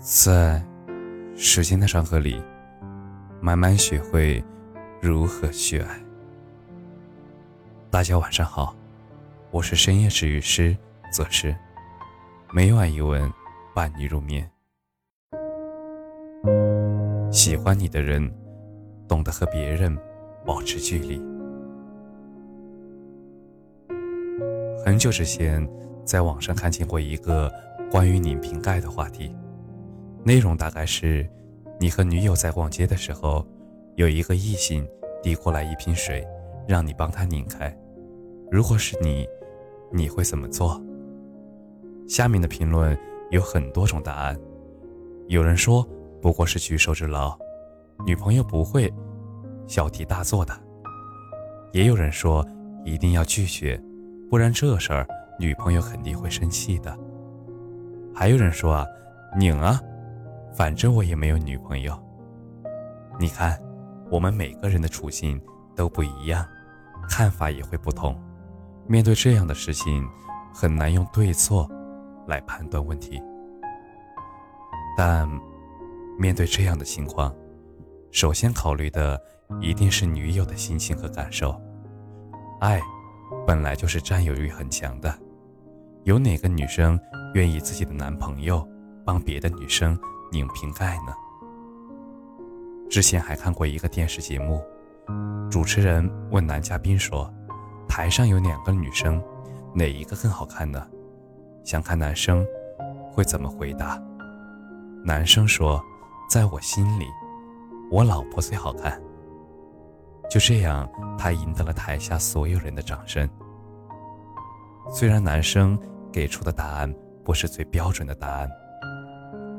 在时间的长河里，慢慢学会如何去爱。大家晚上好，我是深夜治愈师泽师，每晚一文伴你入眠。喜欢你的人，懂得和别人保持距离。很久之前，在网上看见过一个关于拧瓶盖的话题。内容大概是，你和女友在逛街的时候，有一个异性递过来一瓶水，让你帮他拧开。如果是你，你会怎么做？下面的评论有很多种答案。有人说不过是举手之劳，女朋友不会小题大做的。也有人说一定要拒绝，不然这事儿女朋友肯定会生气的。还有人说啊，拧啊。反正我也没有女朋友。你看，我们每个人的处境都不一样，看法也会不同。面对这样的事情，很难用对错来判断问题。但面对这样的情况，首先考虑的一定是女友的心情和感受。爱本来就是占有欲很强的，有哪个女生愿意自己的男朋友帮别的女生？拧瓶盖呢？之前还看过一个电视节目，主持人问男嘉宾说：“台上有两个女生，哪一个更好看呢？”想看男生会怎么回答。男生说：“在我心里，我老婆最好看。”就这样，他赢得了台下所有人的掌声。虽然男生给出的答案不是最标准的答案。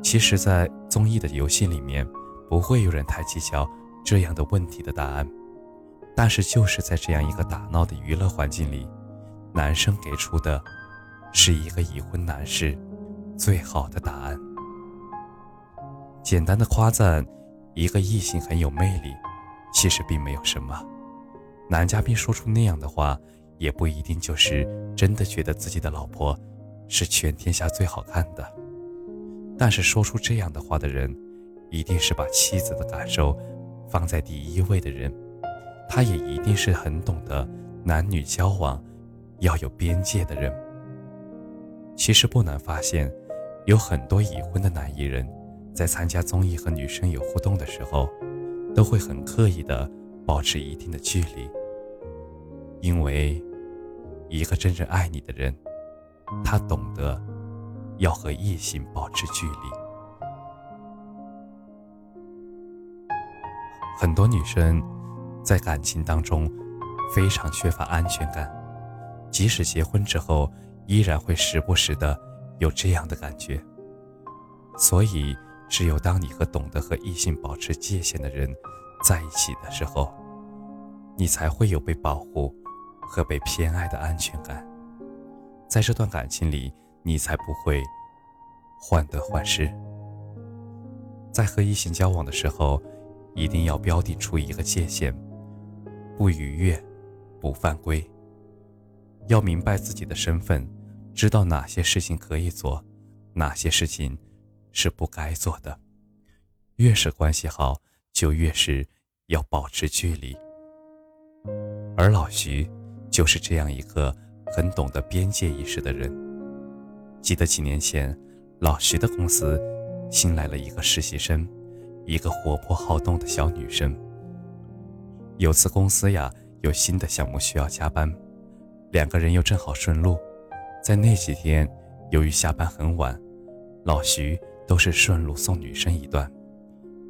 其实，在综艺的游戏里面，不会有人太计较这样的问题的答案。但是，就是在这样一个打闹的娱乐环境里，男生给出的，是一个已婚男士最好的答案。简单的夸赞一个异性很有魅力，其实并没有什么。男嘉宾说出那样的话，也不一定就是真的觉得自己的老婆是全天下最好看的。但是说出这样的话的人，一定是把妻子的感受放在第一位的人，他也一定是很懂得男女交往要有边界的人。其实不难发现，有很多已婚的男艺人，在参加综艺和女生有互动的时候，都会很刻意的保持一定的距离，因为一个真正爱你的人，他懂得。要和异性保持距离。很多女生在感情当中非常缺乏安全感，即使结婚之后，依然会时不时的有这样的感觉。所以，只有当你和懂得和异性保持界限的人在一起的时候，你才会有被保护和被偏爱的安全感。在这段感情里。你才不会患得患失。在和异性交往的时候，一定要标定出一个界限，不逾越，不犯规。要明白自己的身份，知道哪些事情可以做，哪些事情是不该做的。越是关系好，就越是要保持距离。而老徐就是这样一个很懂得边界意识的人。记得几年前，老徐的公司新来了一个实习生，一个活泼好动的小女生。有次公司呀有新的项目需要加班，两个人又正好顺路，在那几天，由于下班很晚，老徐都是顺路送女生一段。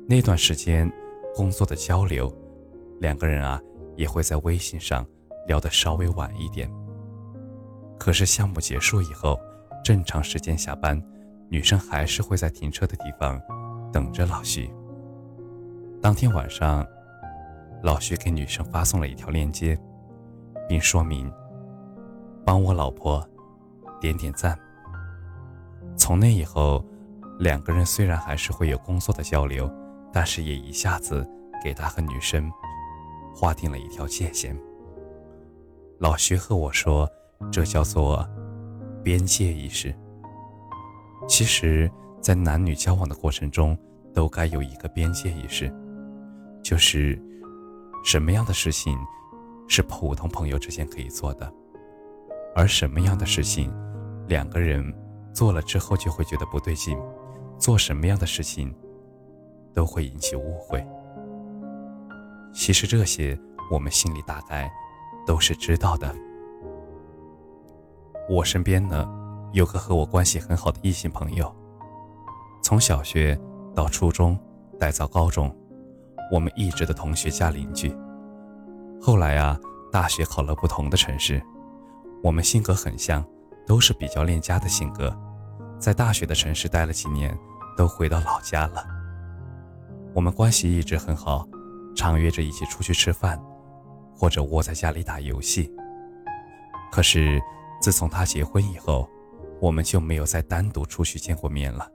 那段时间，工作的交流，两个人啊也会在微信上聊得稍微晚一点。可是项目结束以后。正常时间下班，女生还是会在停车的地方等着老徐。当天晚上，老徐给女生发送了一条链接，并说明：“帮我老婆点点赞。”从那以后，两个人虽然还是会有工作的交流，但是也一下子给他和女生划定了一条界限。老徐和我说：“这叫做……”边界意识。其实，在男女交往的过程中，都该有一个边界意识，就是什么样的事情是普通朋友之间可以做的，而什么样的事情两个人做了之后就会觉得不对劲，做什么样的事情都会引起误会。其实这些我们心里大概都是知道的。我身边呢有个和我关系很好的异性朋友，从小学到初中，再到高中，我们一直的同学加邻居。后来啊，大学考了不同的城市，我们性格很像，都是比较恋家的性格。在大学的城市待了几年，都回到老家了。我们关系一直很好。常约着一起出去吃饭，或者窝在家里打游戏。可是自从他结婚以后，我们就没有再单独出去见过面了。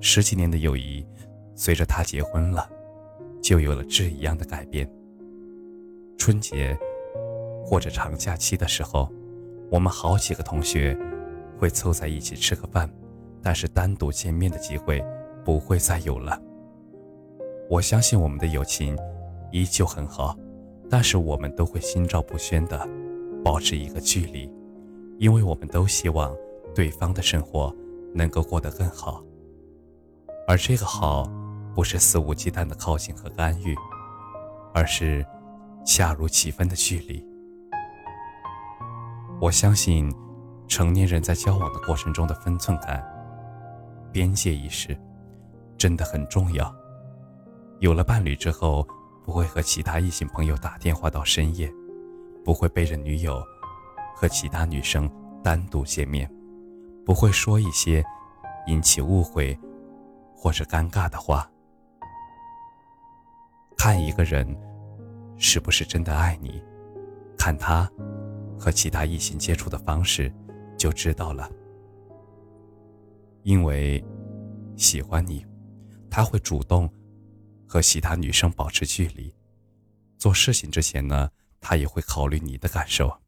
十几年的友谊，随着他结婚了，就有了质一样的改变。春节或者长假期的时候，我们好几个同学会凑在一起吃个饭，但是单独见面的机会不会再有了。我相信我们的友情依旧很好，但是我们都会心照不宣的保持一个距离，因为我们都希望对方的生活能够过得更好。而这个好，不是肆无忌惮的靠近和干预，而是恰如其分的距离。我相信，成年人在交往的过程中的分寸感、边界意识，真的很重要。有了伴侣之后，不会和其他异性朋友打电话到深夜，不会背着女友和其他女生单独见面，不会说一些引起误会或者尴尬的话。看一个人是不是真的爱你，看他和其他异性接触的方式就知道了。因为喜欢你，他会主动。和其他女生保持距离，做事情之前呢，他也会考虑你的感受。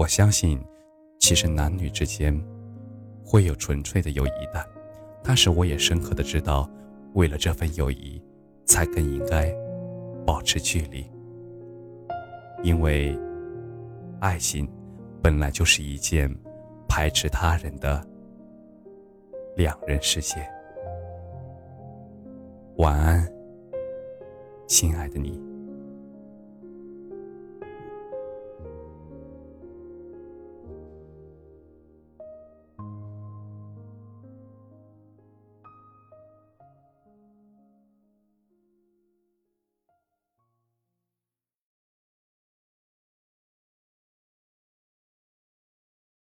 我相信，其实男女之间会有纯粹的友谊的，但是我也深刻的知道，为了这份友谊，才更应该保持距离。因为，爱情本来就是一件排斥他人的两人世界。晚安，亲爱的你。